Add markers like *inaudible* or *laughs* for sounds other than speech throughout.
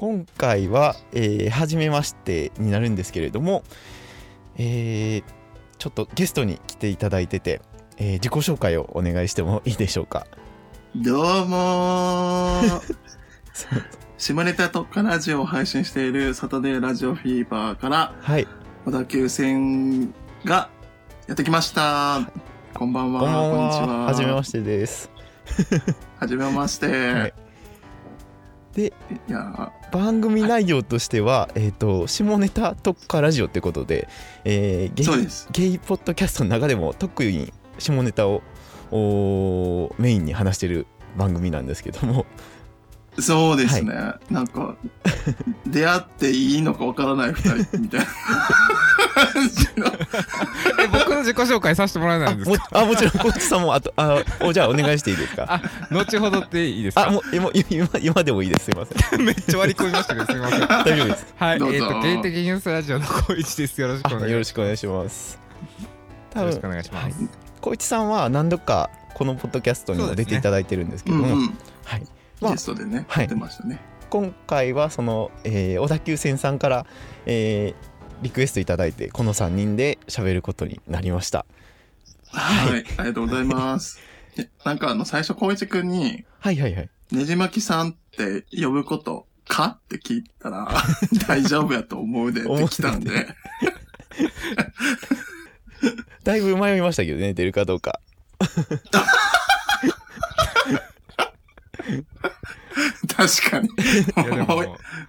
今回は、えー、初めましてになるんですけれども、えー、ちょっとゲストに来ていただいてて、えー、自己紹介をお願いしてもいいでしょうか？どうも *laughs* 下ネタ特化ラジオを配信しているサタデーラジオフィーバーから、はい、小田急線がやってきました。こんばんは。こんにちは。は。はじめましてです。*laughs* はじめまして。はいで、いや番組内容としては、えっ、と下ネタ特化ラジオってことで、えー、ゲイそうです。ゲイポッドキャストの中でも特に下ネタをおーメインに話してる番組なんですけども、そうですね。なんか、出会っていいのかわからない二人みたいな。*laughs* え僕の自己紹介させてもらえないんですもか？あ *laughs* もちろんこっちさんもあとあおじゃあお願いしていいですか？あ後ほどっていいですか？あもうえもう今今でもいいですすいませんめっちゃ割り込みましたけどすみません *laughs* 大丈夫です。はいえっ、とゲイ的ニュースラジオの小一ですよろしくおあ願いよろしくお願いします。多よろしくお分願いします、小一さんは何度かこのポッドキャストにも出ていただいてるんですけども、うんうん。はい。まあゲストでね、はい出ましたね。今回はその、えー小田急線さんから、えーリクエストいただいてこの3人で喋ることになりました。はい。ありがとうございます。えなんかあの、最初、光一くんに、はいはいはい。ねじまきさんって呼ぶことかって聞いたら、*laughs* 大丈夫やと思うでって。来たんで、*laughs* だいぶ迷いましたけどね出るかどうか *laughs* *laughs* 確かに。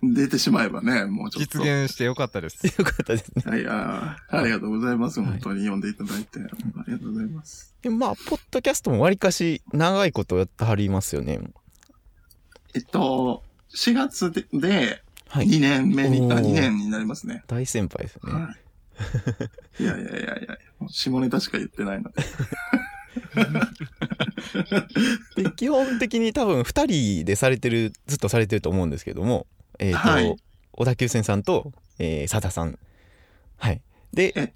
*laughs* 出てしまえばね、もうちょっと。実現してよかったですよかったですねいやーありがとうございます。はい本当に読んでいただいて。ありがとうございます。でもまあポッドキャストもわりかし長いことやってはりますよねえっと、4月でではい2年目に、あ、おー2年になりますね。大先輩ですねはい。いやいやいやいや、下ネタしか言ってないので。で基本的に多分2人でされてるずっとされてると思うんですけどもえっ、と、はい。小田急線さんと、えー、佐田さん。はい。で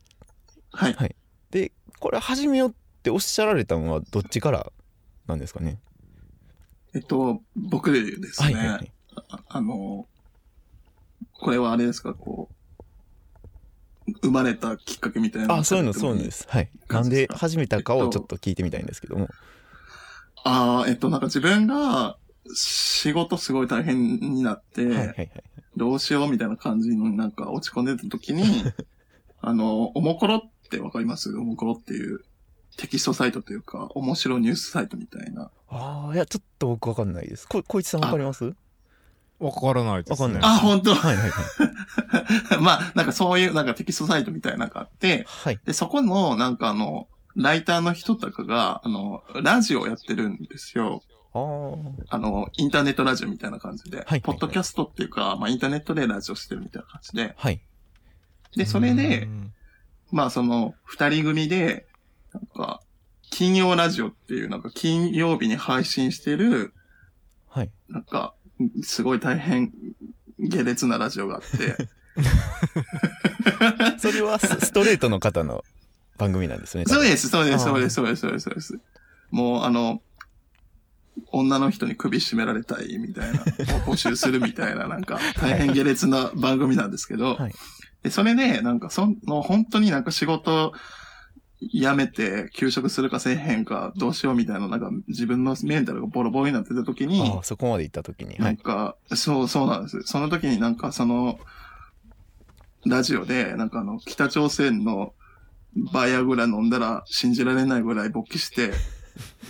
はい。でこれ始めようっておっしゃられたのはどっちからなんですかね？えっと、僕でですね、はいはいはい。ああの、これはあれですか、こう、生まれたきっかけみたいな。あそういうのそういうのです。すはい。なんで始めたかえっとをちょっと聞いてみたいんですけども、ああ、えっと、なんか自分が仕事すごい大変になって、はいはいはい。どうしようみたいな感じのなんか落ち込んでた時に、*laughs* あの、おもころってわかります？おもころっていうテキストサイトというか、面白ニュースサイトみたいな。ああいやちょっと僕わかんないです。こ小一さんわかります？わからないです、ね、わかんない。あ、本当。はいはいはい。*laughs* まあ、なんかそういうなんかテキストサイトみたいなのがあって、はい。で、そこの、なんかあの、ライターの人とかが、あの、ラジオをやってるんですよ。あの、インターネットラジオみたいな感じで。はいはいポッドキャストっていうか、まあ、インターネットでラジオしてるみたいな感じで。はい。で、それうで、ん。まあ、その、二人組で、なんか、金曜ラジオっていう、なんか、金曜日に配信してる、はい。なんか、すごい大変、下劣なラジオがあって、*laughs* それはスストレートの方の番組なんですね。そうです、そうです、そうです、そうです、そうです、そうです。もう、あの、女の人に首絞められたいみたいな、*laughs* 募集するみたいな、なんか、大変下劣な番組なんですけど、はい。でそれで、なんか、その、本当になんか仕事辞めて休職するかせえへんかどうしようみたいな、なんか自分のメンタルがボロボロになってた時に、ああそこまで行った時に。はい。なんか、そう、そうなんです。その時になんかその、ラジオで、なんかあの、北朝鮮のバイアグラ飲んだら信じられないぐらい勃起して、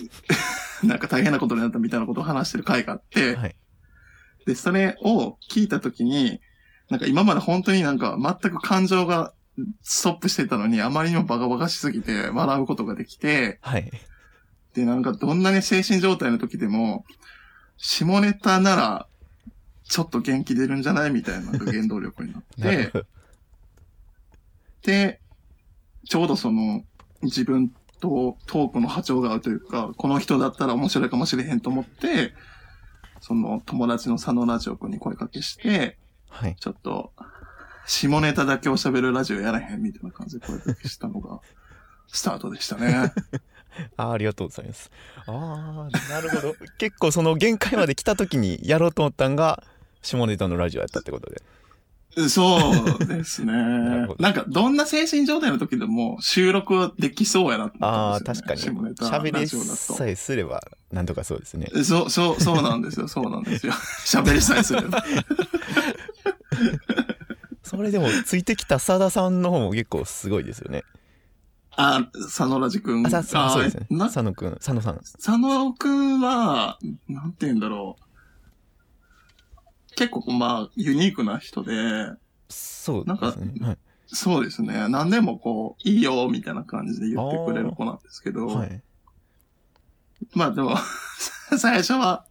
*laughs* なんか大変なことになったみたいなことを話してる回があって、はい。で、それを聞いた時に、なんか今まで本当になんか全く感情がストップしてたのに、あまりにもバカバカしすぎて笑うことができて、はい。で、なんかどんなに精神状態の時でも、下ネタなら、ちょっと元気出るんじゃないみたいな原動力になって、*laughs* で、ちょうどその、自分とトークの波長が合うというか、この人だったら面白いかもしれへんと思って、その友達の佐野ラジオ君に声かけして、はい。ちょっと、下ネタだけを喋るラジオやらへんみたいな感じで声かけしたのが、*laughs* スタートでしたね。*laughs* あーありがとうございますああなるほど結構その限界まで来た時にやろうと思ったんが下ネタのラジオやったってことで。そうですね。るほどなんか、どんな精神状態の時でも収録はできそうやなって思ああ、確かに。喋りさえすれば、なんとかそうですね。そう、そう、そうなんですよ。そうなんですよ。*laughs* 喋りさえすれば。それでも、ついてきた佐田さんの方も結構すごいですよね。あ、佐野ラジ君。あ、さ、さそうですね。な佐野くん、佐野さん。佐野くんは、なんて言うんだろう。結構、まあ、ユニークな人で、そうですね。はい。そうですね。何でもこう、いいよ、みたいな感じで言ってくれる子なんですけど、はい。まあでも、*laughs* 最初は、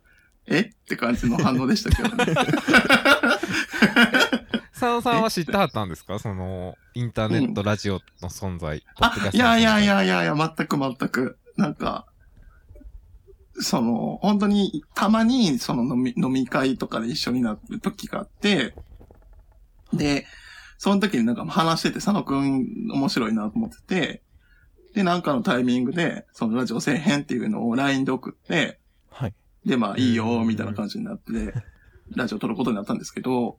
え？って感じの反応でしたけどね。*laughs* 佐野さんは知ってはったんですか？その、インターネットラジオの存在。あ、いやいやい。やいやいや、全く全く。なんか、その、本当に、たまに、その飲み、飲み会とかで一緒になる時があって、で、その時になんか話してて、佐野くん面白いなと思ってて、で、なんかのタイミングで、そのラジオせえへんっていうのを LINE で送って、はい。で、まあいいよ、みたいな感じになって、*laughs* ラジオ撮ることになったんですけど、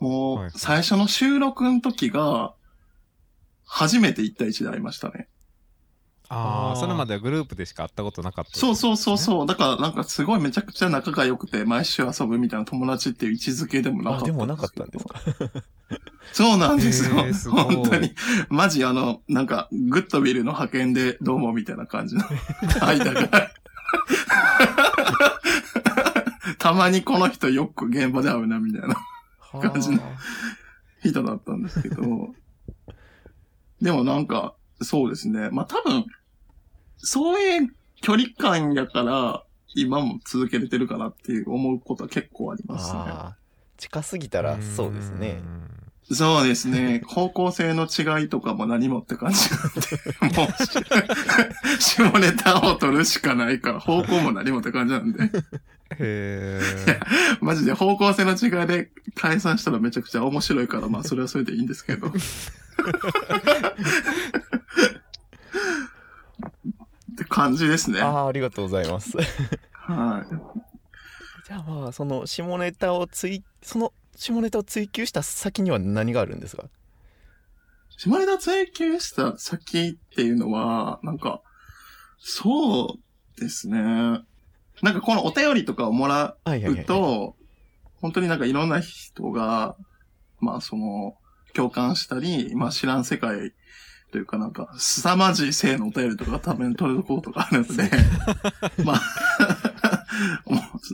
もはいう最初の収録の時が、初めて1対1で会いましたね。ああ、それまではグループでしか会ったことなかった。そうそうそうそう。だからなんかすごいめちゃくちゃ仲が良くて、毎週遊ぶみたいな友達っていう位置づけでもなかっあ、たでもなかったんですか？そうなんですよ。す本当に。マジあの、なんか、グッドビルの派遣でどうもみたいな感じの *laughs* 間が。たまにこの人よく現場で会うなみたいな感じのは人だったんですけど。*laughs* でもなんか、そうですね。まあ多分、そういう距離感やから、今も続けれてるかなっていう思うことは結構ありあますね。近すぎたらそうですね。そうですね。方向性の違いとかも何もって感じなんで、*laughs* もう、下ネタを取るしかないから、方向も何もって感じなんで、へえ。*laughs* マジで方向性の違いで解散したらめちゃくちゃ面白いから、まあそれはそれでいいんですけど。って感じですね。はああ、ありがとうございます。い。じゃあまあ、その下ネタを追、その下ネタを追求した先には何があるんですか？下ネタ追求した先っていうのは、なんか、そうですね。なんかこのお便りとかをもらはいはいはい。うと、本当になんかいろんな人が、まあその、共感したり、まあ知らん世界というかなんか、凄まじい性のお便りとか多分取れることがあるので、まあ、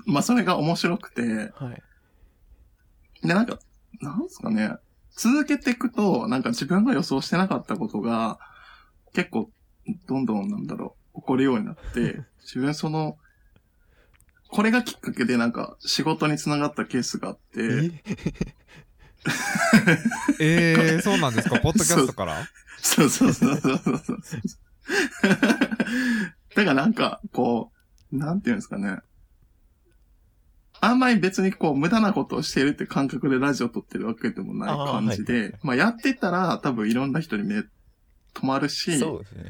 まあそれが面白くて、はい。で、なんか、なんですかね。続けていくと、なんか自分が予想してなかったことが、結構、どんどんなんだろう、起こるようになって、*laughs* 自分その、これがきっかけでなんか仕事につながったケースがあって、ええ、そうなんですか？ポッドキャストから？そうそうそうそうそうそう。だからなんか、こう、なんていうんですかね。あんまり別にこう、無駄なことをしているって感覚でラジオ撮ってるわけでもない感じで、あーはいまあやってたら多分いろんな人に目止まるし、そうですね。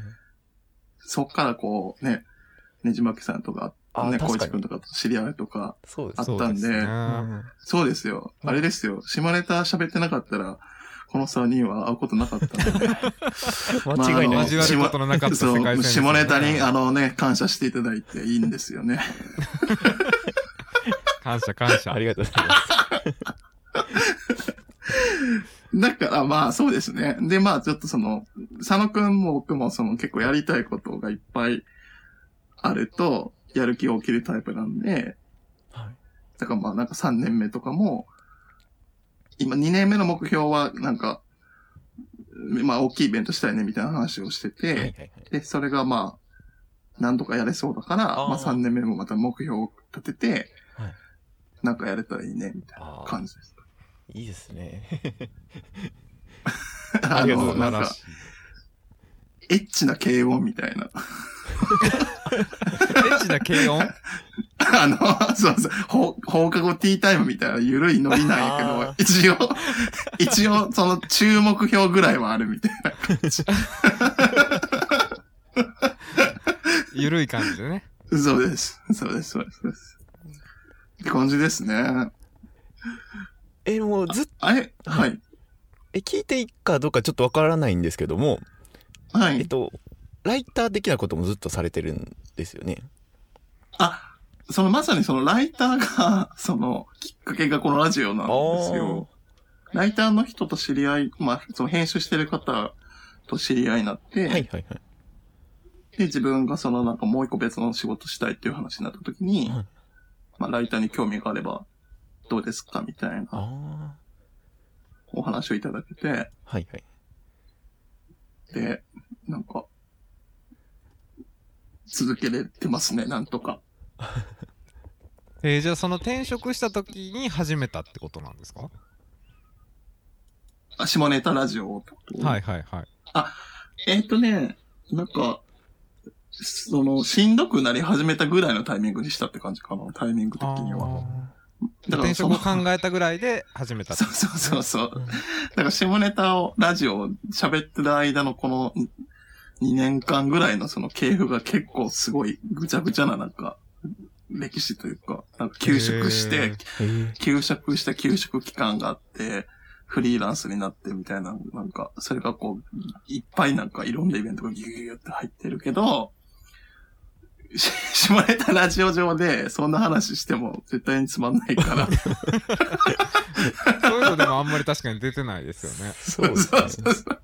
そっからこうね、ねじまきさんとか、ね、あ確かにこいちくんとかと知り合いとか、あったんでそうですよ。うんあれですよ。下ネタ喋ってなかったら、この3人は会うことなかったので。*laughs* 間違いない。交わることのなかった世界線ね下ネタに、あのね、感謝していただいていいんですよね。*laughs* 感謝感謝あ。りがとうございます。だからまあそうですね。でまあちょっとその、佐野くんも僕もその結構やりたいことがいっぱいあると、やる気が起きるタイプなんで、はいだからまあなんか3年目とかも、今2年目の目標はなんか、まあ大きいイベントしたいねみたいな話をしてて、はいはいはい。で、それがまあ、なんとかやれそうだから、あーまあ3年目もまた目標を立てて、はいなんかやれたらいいね、みたいな感じです。いいですね。あ *laughs* ありがとうの、なんかエッチな軽音みたいな。エッチな軽音？*laughs* あの、そうそう、放放課後ティータイムみたいな緩いノリなんやけあど、一応、一応、その注目標ぐらいはあるみたいな感じ。ゆるい感じでね。そうです。そうです、そうです。そうですって感じですね。え、もうずっあれ？はい。え、聞いていいかどうかちょっとわからないんですけども、はい。えっと、ライター的なこともずっとされてるんですよね。あ、そのまさにそのライターが、*laughs* そのきっかけがこのラジオなんですよ。ライターの人と知り合い、まあ、その編集してる方と知り合いになって、はいはいはい。で、自分がそのなんかもう一個別の仕事したいっていう話になった時に、はいまあ、ライターに興味があれば、どうですかみたいなあお話をいただけて、あ。はいはい。で、なんか、続けれてますね、なんとか。*laughs* えーじゃあその転職した時に始めたってことなんですか？あ、下ネタラジオはいはいはい。えっ、とね、なんか、その、しんどくなり始めたぐらいのタイミングにしたって感じかな、タイミング的には。だから転職を考えたぐらいで始めた *laughs* そうそうそうそう。うんだから下ネタを、ラジオを喋ってる間のこの2年間ぐらいのその系譜が結構すごいぐちゃぐちゃななんか、歴史というか、なんか休職して休職した休職期間があって、フリーランスになってみたいな、なんか、それがこう、いっぱいなんかいろんなイベントがギュギュギュって入ってるけど、し下ネタラジオ上でそんな話しても絶対につまんないから。*laughs* そういうのでもあんまり確かに出てないですよね。そうそうね。そうそう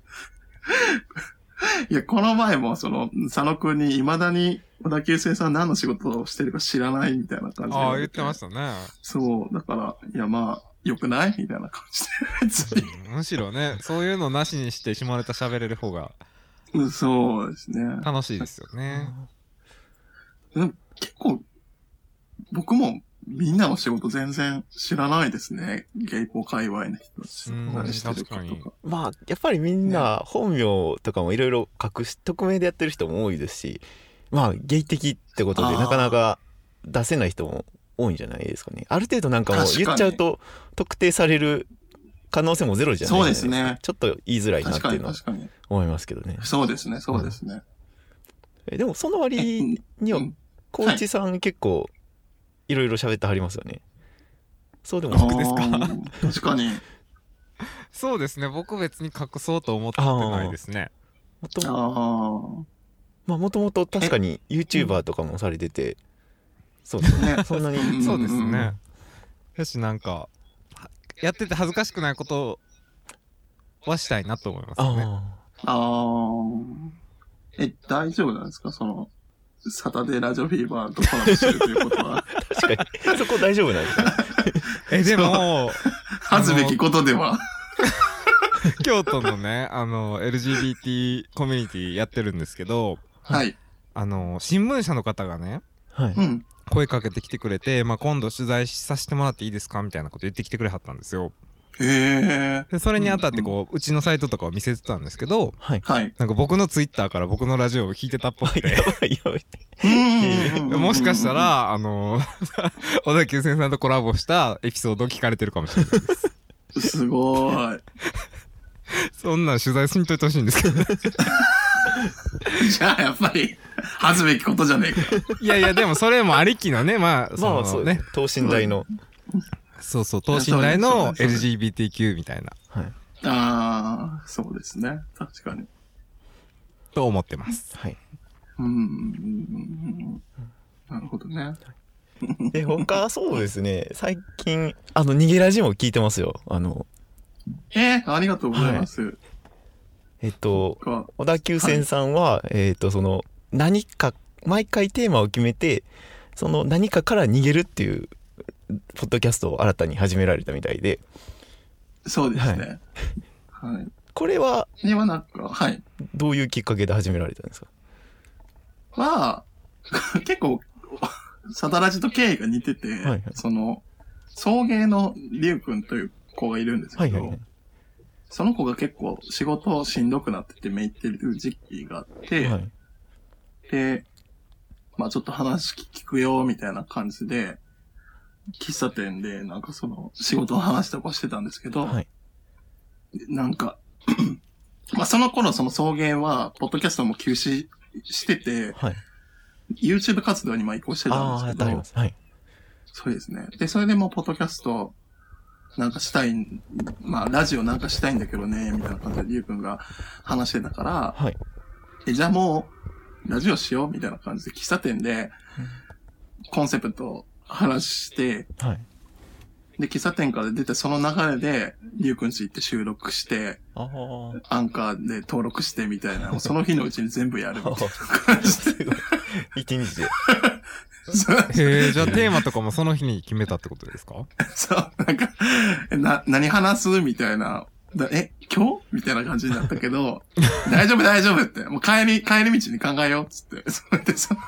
いや、この前も、その、佐野くんに、未だに、小田急線さん何の仕事をしてるか知らないみたいな感じで。ああ、言ってましたね。そう、だから、いや、まあ、良くない？みたいな感じで、むしろね、そういうのなしにして下ネタ喋れる方がうんそうですね。楽しいですよね。結構、僕も、みんなの仕事全然知らないですね。ゲイポ界隈の人たち。うん何してるか確かにとか。まあ、やっぱりみんな本名とかもいろいろ隠し、匿名でやってる人も多いですし、まあ、ゲイ的ってことでなかなか出せない人も多いんじゃないですかね。ある程度なんかもう言っちゃうと特定される可能性もゼロじゃないそうですねじゃないかちょっと言いづらいなっていうのは確かに。思いますけどね。そうですね、そうですね。えでもその割にはうん高知さん結構いろいろ喋ってはりますよね。そうでもあなくですか？ー確かに。*laughs* そうですね、僕別に隠そうと思ってないですね。もとああ。まあもともと確かに YouTuber とかもされてて、そうですね。ね *laughs* そんなに。うんそうですね。よし、なんか、やってて恥ずかしくないことはしたいなと思いますね。あああ。え、大丈夫なんですか？その、サタデーラジオフィーバーとコラボしてるということは、あ、確かに。そこ大丈夫なんですか？*laughs* え、でも、恥ずべきことでは。京都のね、あの、LGBT コミュニティやってるんですけど、はい。あの、新聞社の方がね、はい。うん。声かけてきてくれて、まあ、今度取材させてもらっていいですか？みたいなこと言ってきてくれはったんですよ。へえ。で、それにあたってこう、うちのサイトとかを見せてたんですけど、はい。はい。なんか僕のツイッターから僕のラジオを聞いてたっぽくやて、ばいやばい。うん *laughs* もしかした、ら、あの、*laughs* 小田急線さんとコラボしたエピソードを聞かれてるかもしれないです。すごい。そんなん取材しにといてほしいんですけど。*laughs* じゃあ、やっぱり、恥ずべきことじゃねえか。いやいや、でもそれもありきのね、まあ、そのまあそうね、等身大の。そうそう、等身大の LGBTQ みたいな、はい。ああ、そうですね。確かに。と思ってます。はい。うん。なるほどね。*laughs* で、他そうですね。最近、あの、逃げラジも聞いてますよ。あの、えー、ありがとうございます。えっと、か小田急線さんは、えっと、その、何か、毎回テーマを決めて、その何かから逃げるっていう、ポッドキャストを新たに始められたみたいで、そうですね。はい。これはではなんか、はい。どういうきっかけで始められたんですか？は、結構、サタラジと経緯が似てて、はいはいその、送迎のリュウ君という子がいるんですけど、はいはいはい。その子が結構仕事しんどくなっててめいってる時期があって、はい。で、まあちょっと話聞くよ、みたいな感じで、喫茶店でなんかその仕事の話とかしてたんですけど、はい。なんか、*clears throat* まあその頃その送迎は、ポッドキャストも休止してて、はい。YouTube 活動にまあ移行してたんですけど。はい。そうですね。で、それでもうポッドキャストなんかしたいん、まあ、ラジオなんかしたいんだけどね、みたいな感じで、りゅうくんが話してたから、はい。え、じゃあもう、ラジオしようみたいな感じで、喫茶店で、コンセプトを話して、はい。で、喫茶店から出て、その流れで、りゅうくんち行って収録して。アンカーで登録してみたいな、*laughs* もうその日のうちに全部やるみたいな *laughs* す感じで。一日で。*laughs* へえじゃあテーマとかもその日に決めたってことですか？そう、なんか、えな、何話す？みたいな。だえ、今日？みたいな感じになったけど、*laughs* 大丈夫大丈夫って、もう帰り、帰り道に考えようっつって、*laughs* それでその、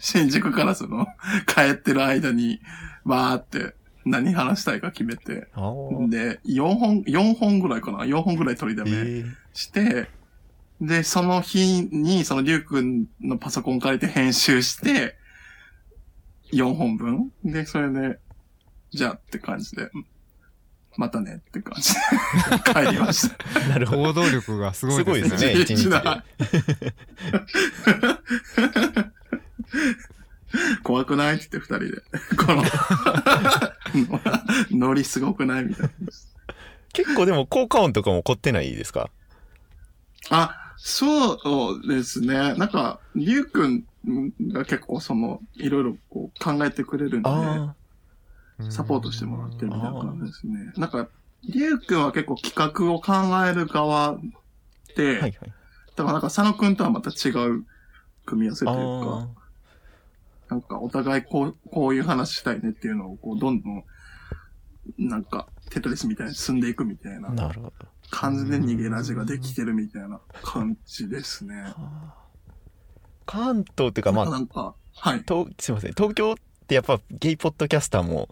新宿からその、帰ってる間に、わーって、何話したいか決めて。で、4本、4本ぐらいかな ?4 本ぐらい取りだめええして、で、その日に、そのりゅうくんのパソコン借りて編集して、4本分。で、それで、じゃあって感じで、んまたねって感じで帰りました。なるほど。行動力がすごいですねすごいですね一日でだ怖くないって言って二人で。この、*laughs* ノリすごくないみたいな。結構でも効果音とかも凝ってないですか？あ、そうですね。なんか、りゅうくんが結構その、いろいろこう考えてくれるんで、あサポートしてもらってるみたいな感じですね。なんか、りゅうくんは結構企画を考える側で、あ。はいはい。だからなんか佐野くんとはまた違う組み合わせというかあ、なんかお互いこう、こういう話したいねっていうのをこう、どんどん、なんか、テトリスみたいに進んでいくみたいあ。ななるほど。感じで逃げラジができてるみたいな感じですね。関東っていうかまあなんか、はい。東すいません東京ってやっぱゲイポッドキャスターも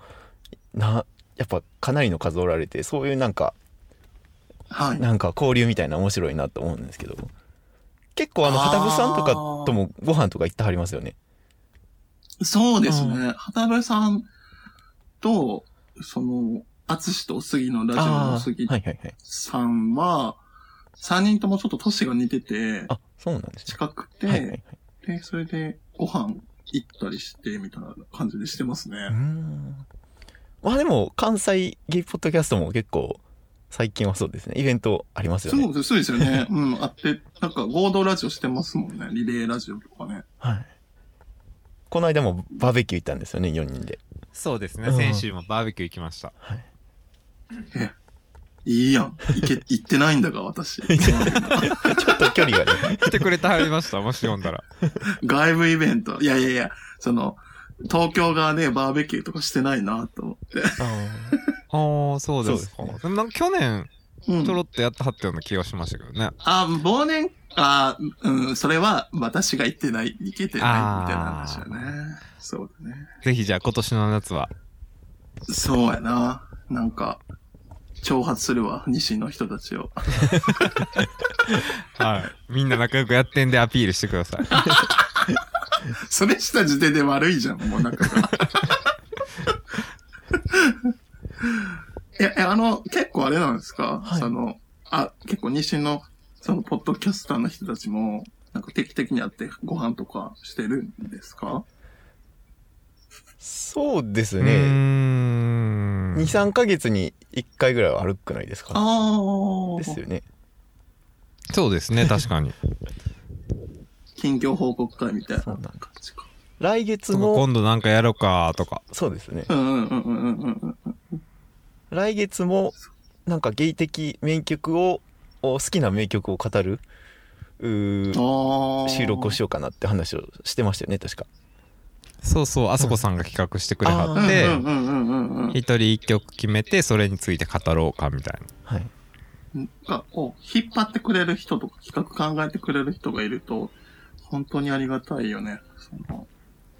なやっぱかなりの数おられてそういうなんかはい。なんか交流みたいな面白いなと思うんですけど。結構あのあー。旗部さんとかともご飯とか行ってはりますよね。そうですうね。畑部さんと、その、アツシと杉のラジオのあ杉さんは、三人ともちょっと年が似てて、あそうなんですね。近くて、はいはいはい。で、それでご飯行ったりして、みたいな感じでしてますね。ん。まあでも関西ゲイポッドキャストも結構最近はそうですね。イベントありますよね。そうです、そうですよね。*laughs* うん、あって、なんか合同ラジオしてますもんね。リレーラジオとかね。はい。この間もバーベキュー行ったんですよね4人で。そうですね。うん。先週もバーベキュー行きました。はいいいやん。行け、*laughs* 行ってないんだが、私。*laughs* ちょっと距離がね来てくれてはりましたもし読んだら外部イベント。いやいやいや、その、東京側でバーベキューとかしてないなと思って。あーああそうですかでもなんか去年うんちょろっとやってはったような気がしましたけどねあ、忘年、あ、うん、それは私が行ってない、行けてないみたいな話だね。そうだね。ぜひじゃあ今年の夏はそうやな。なんか、挑発するわ、西の人たちを。*laughs* はい。みんな仲良くやってんでアピールしてください。*laughs* それした時点で悪いじゃん、もうなんか。が。*laughs* いや、いやあの、結構あれなんですか、はい。その、あ、結構西の、その、ポッドキャスターの人たちも、なんか定期的に会ってご飯とかしてるんですか？そうですね。ん。23ヶ月に1回ぐらいは歩くないですかああ。ですよね。そうですね確かに。近況報告会みたいなそうなん感じか。来月も今度なんかやろうかとか。そうですね。うんうんうんうんうんうん。来月もなんかゲイ的名曲をお好きな名曲を語る。収録をしようかなって話をしてましたよね確かそうそうあそこさんが企画してくれはうんって。一人一曲決めてそれについて語ろうかみたいなはいがこう引っ張ってくれる人とか企画考えてくれる人がいると、本当にありがたいよね。その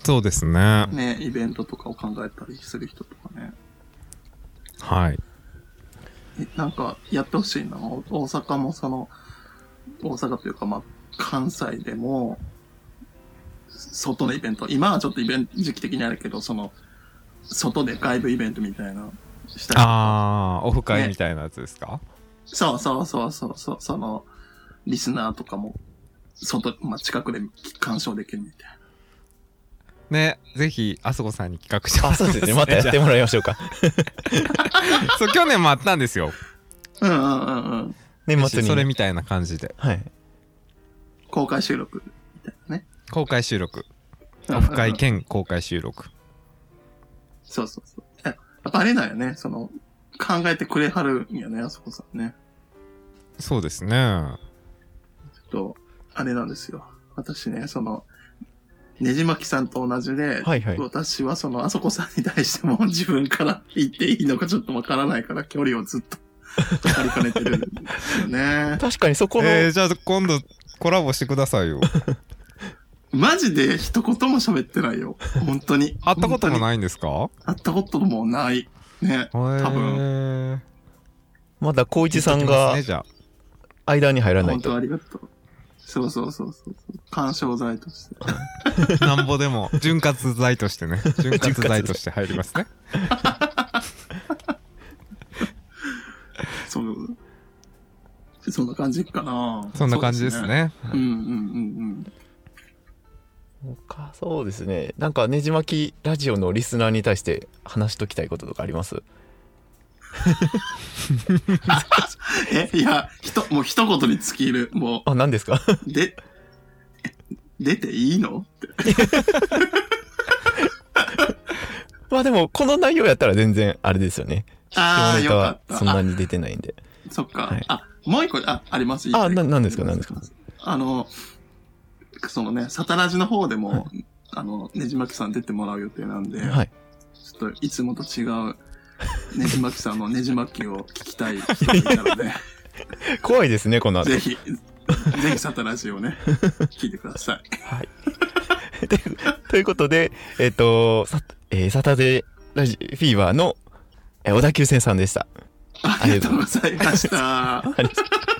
そうですねね、イベントとかを考えたりする人とかね。はいえなんか、やってほしいな。お大阪もその、大阪というか、まあ、関西でも、外のイベント、今はちょっとイベント、時期的にあるけど、その、外で外部イベントみたいな、したりとか。ああオフ会みたいなやつですか、そうそうそうそうそう、その、リスナーとかも、外、まあ、近くで鑑賞できるみたいねぜひあそこさんに企画してもらあそうですね。またやってももらいましょうか。*laughs* そう去年もあったんですよ。うんうんうんうん。年末に。それみたいな感じで。はい。公開収録みたいなね。公開収録うんオフ会兼公開収録そうそうそう。やっぱあれだよね。その、考えてくれはるんやね、あそこさんね。そうですねと、あれなんですよ。私ね、その、ねじまきさんと同じで、はいはい私はその、あそこさんに対しても *laughs* 自分から言っていいのかちょっとわからないから、距離をずっと測りかねてるんですよね。*laughs* 確かにそこの、えー、*laughs* じゃあ今度コラボしてくださいよマジで一言も喋ってないよ。本当に。会ったこともい。ないんですか？会ったこともない。ね。多多分まだ光一さんがね、じゃ間に入らない本当とありがとう。そうそうそうそう。干渉剤として。あ *laughs* なんぼでも潤滑剤としてね潤滑剤として入りますねそう。そんな感じかな。そんな感じです。ねうんうんうんかそうですね。なんかねじ巻きラジオのリスナーに対して話しときたいこととかあります？うん。え、いや、ひと、もう一言に尽きる。もあ何ですか？う、で、出ていいの？って。*laughs* まあでもこの内容やったら全然あれですよね。ああ、よかった。そんなに出てないんで。あそっか。はい。あ、もう一個、あ、あります？あななんですか？なんですか？あの、そのね、サタラジの方でも、あの、ねじまきさん出てもらう予定なんで、はい。ちょっといつもと違う、ねじまきさんの *laughs* ねじまきを聞きたい人がいたので、*laughs* 怖いですねこの後。ぜひ、ぜひサタラジをね、聞いてください。はい。*laughs* ということでえっ、とさ、えーサタデーラジフィーバーの、えー小田急線さんでした。ありがとうございました。ありがとうございました